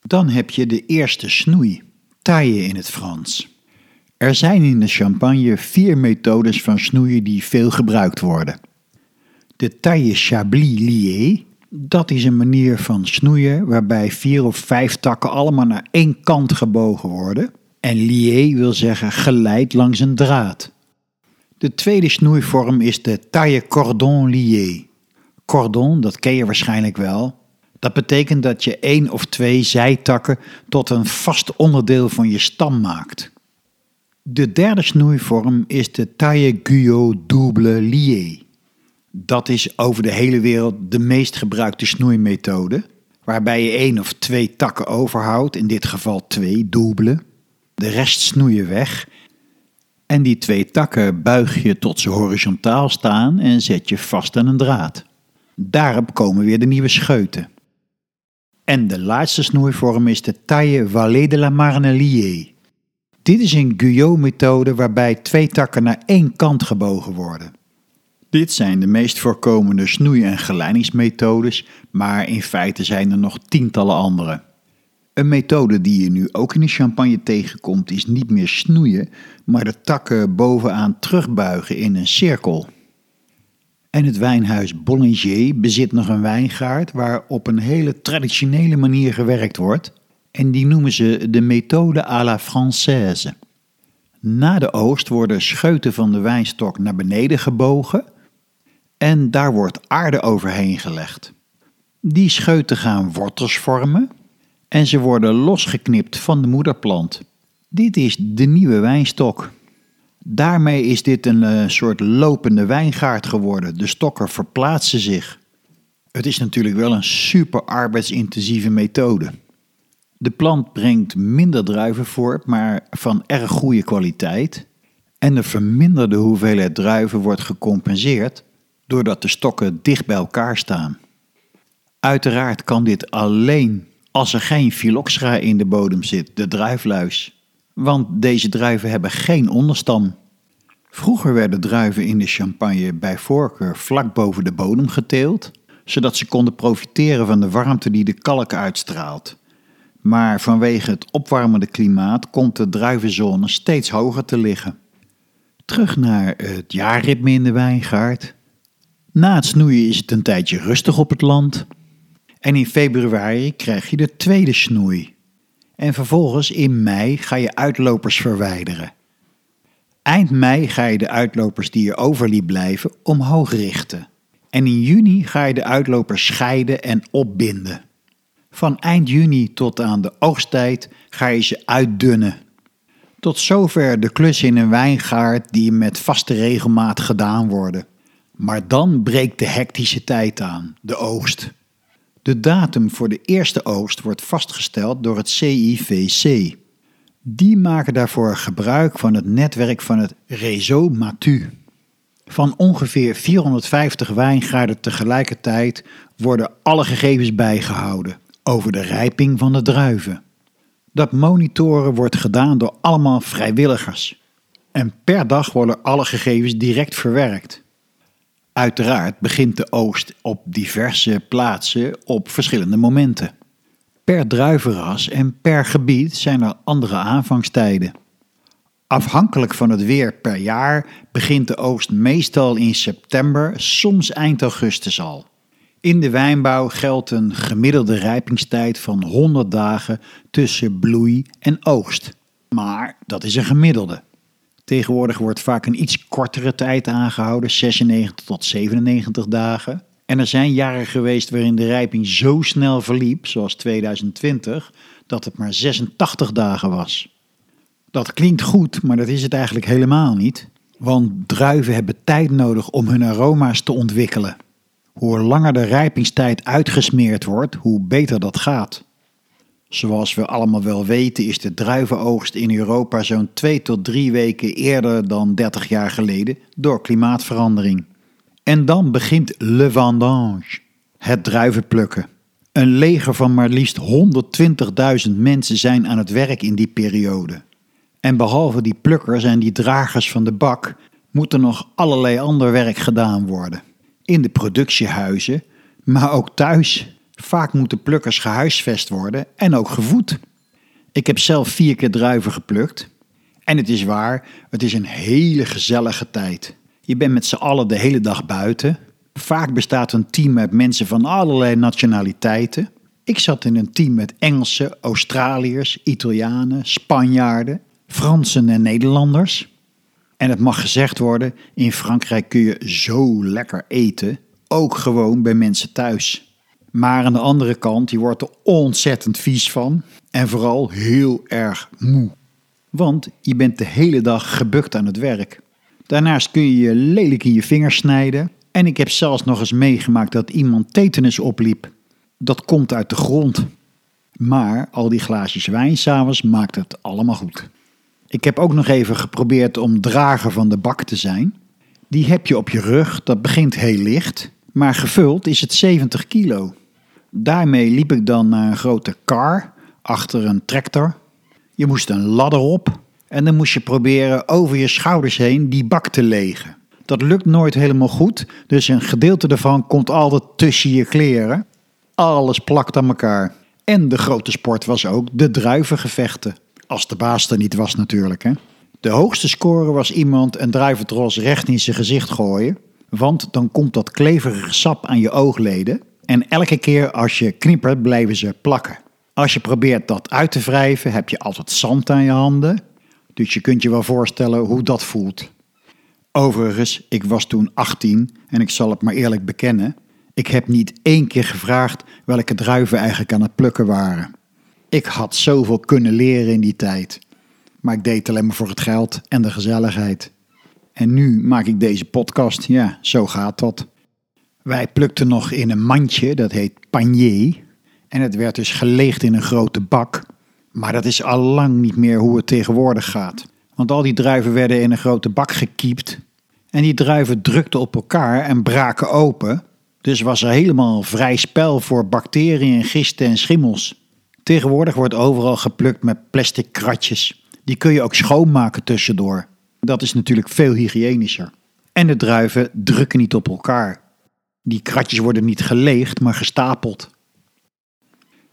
Dan heb je de eerste snoei, taille in het Frans. Er zijn in de champagne vier methodes van snoeien die veel gebruikt worden. De taille Chablis lié, Dat is een manier van snoeien waarbij vier of vijf takken allemaal naar één kant gebogen worden. En lié wil zeggen geleid langs een draad. De tweede snoeivorm is de taille cordon lié. Cordon, dat ken je waarschijnlijk wel. Dat betekent dat je één of twee zijtakken tot een vast onderdeel van je stam maakt. De derde snoeivorm is de taille guyot double lié. Dat is over de hele wereld de meest gebruikte snoeimethode, waarbij je één of twee takken overhoudt, in dit geval twee double. De rest snoei je weg en die twee takken buig je tot ze horizontaal staan en zet je vast aan een draad. Daarop komen weer de nieuwe scheuten. En de laatste snoeivorm is de taille Vallée de la Marnelier. Dit is een Guyot-methode waarbij twee takken naar één kant gebogen worden. Dit zijn de meest voorkomende snoei- en geleidingsmethodes, maar in feite zijn er nog tientallen andere. Een methode die je nu ook in de champagne tegenkomt is niet meer snoeien, maar de takken bovenaan terugbuigen in een cirkel. En het wijnhuis Bollinger bezit nog een wijngaard waar op een hele traditionele manier gewerkt wordt. En die noemen ze de methode à la Française. Na de oogst worden scheuten van de wijnstok naar beneden gebogen en daar wordt aarde overheen gelegd. Die scheuten gaan wortels vormen en ze worden losgeknipt van de moederplant. Dit is de nieuwe wijnstok. Daarmee is dit een uh, soort lopende wijngaard geworden. De stokken verplaatsen zich. Het is natuurlijk wel een super arbeidsintensieve methode. De plant brengt minder druiven voort, maar van erg goede kwaliteit. En de verminderde hoeveelheid druiven wordt gecompenseerd doordat de stokken dicht bij elkaar staan. Uiteraard kan dit alleen als er geen phylloxera in de bodem zit, de druifluis. Want deze druiven hebben geen onderstam. Vroeger werden druiven in de champagne bij voorkeur vlak boven de bodem geteeld, zodat ze konden profiteren van de warmte die de kalk uitstraalt. Maar vanwege het opwarmende klimaat komt de druivenzone steeds hoger te liggen. Terug naar het jaarritme in de wijngaard. Na het snoeien is het een tijdje rustig op het land. En in februari krijg je de tweede snoei. En vervolgens in mei ga je uitlopers verwijderen. Eind mei ga je de uitlopers die je overliep blijven omhoog richten. En in juni ga je de uitlopers scheiden en opbinden. Van eind juni tot aan de oogsttijd ga je ze uitdunnen. Tot zover de klus in een wijngaard die met vaste regelmaat gedaan worden. Maar dan breekt de hectische tijd aan, de oogst. De datum voor de eerste oogst wordt vastgesteld door het CIVC. Die maken daarvoor gebruik van het netwerk van het Réseau Matu. Van ongeveer 450 wijngaarden tegelijkertijd worden alle gegevens bijgehouden over de rijping van de druiven. Dat monitoren wordt gedaan door allemaal vrijwilligers. En per dag worden alle gegevens direct verwerkt. Uiteraard begint de oogst op diverse plaatsen op verschillende momenten. Per druivenras en per gebied zijn er andere aanvangstijden. Afhankelijk van het weer per jaar begint de oogst meestal in september, soms eind augustus al. In de wijnbouw geldt een gemiddelde rijpingstijd van 100 dagen tussen bloei en oogst. Maar dat is een gemiddelde. Tegenwoordig wordt vaak een iets kortere tijd aangehouden, 96 tot 97 dagen. En er zijn jaren geweest waarin de rijping zo snel verliep, zoals 2020, dat het maar 86 dagen was. Dat klinkt goed, maar dat is het eigenlijk helemaal niet. Want druiven hebben tijd nodig om hun aroma's te ontwikkelen. Hoe langer de rijpingstijd uitgesmeerd wordt, hoe beter dat gaat. Zoals we allemaal wel weten is de druivenoogst in Europa zo'n 2 tot 3 weken eerder dan 30 jaar geleden door klimaatverandering. En dan begint le vendange, het druivenplukken. Een leger van maar liefst 120.000 mensen zijn aan het werk in die periode. En behalve die plukkers en die dragers van de bak, moet er nog allerlei ander werk gedaan worden. In de productiehuizen, maar ook thuis Vaak moeten plukkers gehuisvest worden en ook gevoed. Ik heb zelf vier keer druiven geplukt. En het is waar, het is een hele gezellige tijd. Je bent met z'n allen de hele dag buiten. Vaak bestaat een team uit mensen van allerlei nationaliteiten. Ik zat in een team met Engelsen, Australiërs, Italianen, Spanjaarden, Fransen en Nederlanders. En het mag gezegd worden, in Frankrijk kun je zo lekker eten, ook gewoon bij mensen thuis. Maar aan de andere kant, je wordt er ontzettend vies van en vooral heel erg moe. Want je bent de hele dag gebukt aan het werk. Daarnaast kun je je lelijk in je vingers snijden. En ik heb zelfs nog eens meegemaakt dat iemand tetanus opliep. Dat komt uit de grond. Maar al die glaasjes wijn s'avonds maakt het allemaal goed. Ik heb ook nog even geprobeerd om drager van de bak te zijn. Die heb je op je rug, dat begint heel licht. Maar gevuld is het 70 kilo. Daarmee liep ik dan naar een grote kar achter een tractor. Je moest een ladder op en dan moest je proberen over je schouders heen die bak te legen. Dat lukt nooit helemaal goed, dus een gedeelte daarvan komt altijd tussen je kleren. Alles plakt aan elkaar. En de grote sport was ook de druivengevechten. Als de baas er niet was natuurlijk. Hè. De hoogste score was iemand een druiventros recht in zijn gezicht gooien. Want dan komt dat kleverige sap aan je oogleden. En elke keer als je knippert blijven ze plakken. Als je probeert dat uit te wrijven heb je altijd zand aan je handen. Dus je kunt je wel voorstellen hoe dat voelt. Overigens, ik was toen 18 en ik zal het maar eerlijk bekennen. Ik heb niet één keer gevraagd welke druiven eigenlijk aan het plukken waren. Ik had zoveel kunnen leren in die tijd. Maar ik deed het alleen maar voor het geld en de gezelligheid. En nu maak ik deze podcast. Ja, zo gaat dat. Wij plukten nog in een mandje, dat heet panier. En het werd dus geleegd in een grote bak. Maar dat is al lang niet meer hoe het tegenwoordig gaat. Want al die druiven werden in een grote bak gekiept. En die druiven drukten op elkaar en braken open. Dus was er helemaal vrij spel voor bacteriën, gisten en schimmels. Tegenwoordig wordt overal geplukt met plastic kratjes. Die kun je ook schoonmaken tussendoor. Dat is natuurlijk veel hygiënischer. En de druiven drukken niet op elkaar. Die kratjes worden niet geleegd, maar gestapeld.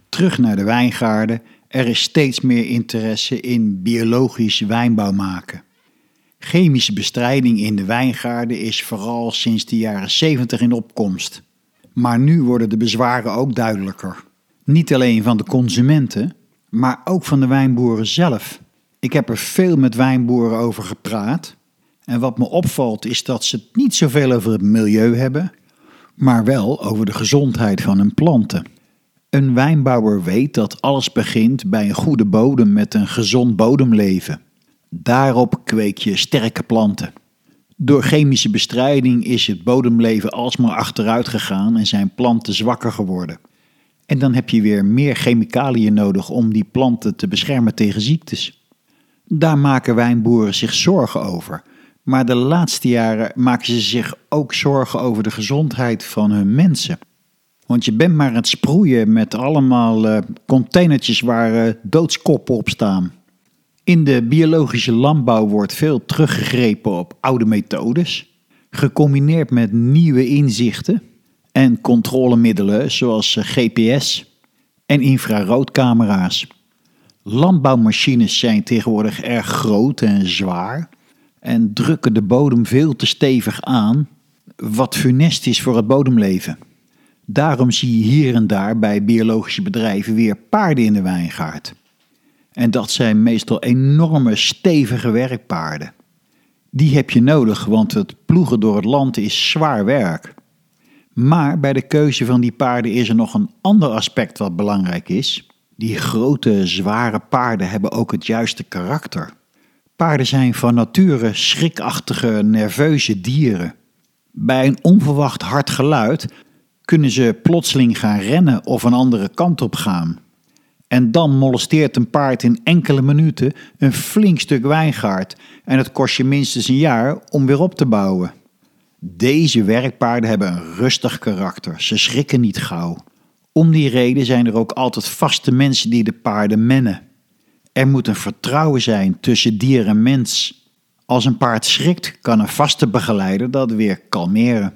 Terug naar de wijngaarden. Er is steeds meer interesse in biologisch wijnbouw maken. Chemische bestrijding in de wijngaarden is vooral sinds de jaren 70 in opkomst. Maar nu worden de bezwaren ook duidelijker. Niet alleen van de consumenten, maar ook van de wijnboeren zelf. Ik heb er veel met wijnboeren over gepraat. En wat me opvalt is dat ze het niet zoveel over het milieu hebben, maar wel over de gezondheid van hun planten. Een wijnbouwer weet dat alles begint bij een goede bodem met een gezond bodemleven. Daarop kweek je sterke planten. Door chemische bestrijding is het bodemleven alsmaar achteruit gegaan en zijn planten zwakker geworden. En dan heb je weer meer chemicaliën nodig om die planten te beschermen tegen ziektes. Daar maken wijnboeren zich zorgen over. Maar de laatste jaren maken ze zich ook zorgen over de gezondheid van hun mensen. Want je bent maar aan het sproeien met allemaal uh, containertjes waar uh, doodskoppen op staan. In de biologische landbouw wordt veel teruggegrepen op oude methodes, gecombineerd met nieuwe inzichten en controlemiddelen zoals eh, GPS en infraroodcamera's. Landbouwmachines zijn tegenwoordig erg groot en zwaar en drukken de bodem veel te stevig aan, wat funest is voor het bodemleven. Daarom zie je hier en daar bij biologische bedrijven weer paarden in de wijngaard. En dat zijn meestal enorme, stevige werkpaarden. Die heb je nodig, want het ploegen door het land is zwaar werk. Maar bij de keuze van die paarden is er nog een ander aspect wat belangrijk is. Die grote, zware paarden hebben ook het juiste karakter. Paarden zijn van nature schrikachtige, nerveuze dieren. Bij een onverwacht hard geluid kunnen ze plotseling gaan rennen of een andere kant op gaan. En dan molesteert een paard in enkele minuten een flink stuk wijngaard en het kost je minstens een jaar om weer op te bouwen. Deze werkpaarden hebben een rustig karakter, ze schrikken niet gauw. Om die reden zijn er ook altijd vaste mensen die de paarden mennen. Er moet een vertrouwen zijn tussen dier en mens. Als een paard schrikt, kan een vaste begeleider dat weer kalmeren.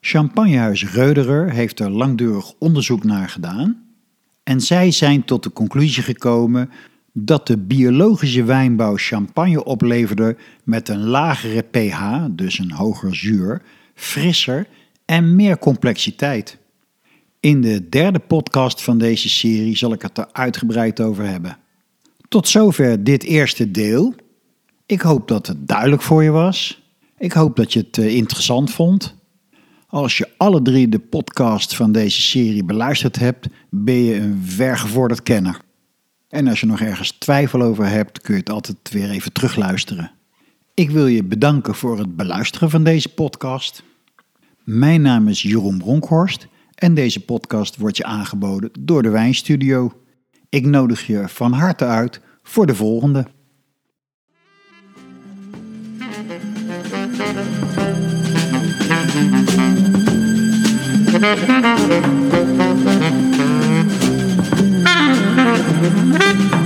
Champagnehuis Reuderer heeft er langdurig onderzoek naar gedaan en zij zijn tot de conclusie gekomen dat de biologische wijnbouw champagne opleverde met een lagere pH, dus een hoger zuur, frisser en meer complexiteit. In de derde podcast van deze serie zal ik het er uitgebreid over hebben. Tot zover dit eerste deel. Ik hoop dat het duidelijk voor je was. Ik hoop dat je het eh, interessant vond. Als je alle drie de podcasts van deze serie beluisterd hebt, ben je een vergevorderd kenner. En als je nog ergens twijfel over hebt, kun je het altijd weer even terugluisteren. Ik wil je bedanken voor het beluisteren van deze podcast. Mijn naam is Jeroen Bronkhorst en deze podcast wordt je aangeboden door de Wijnstudio. Ik nodig je van harte uit voor de volgende.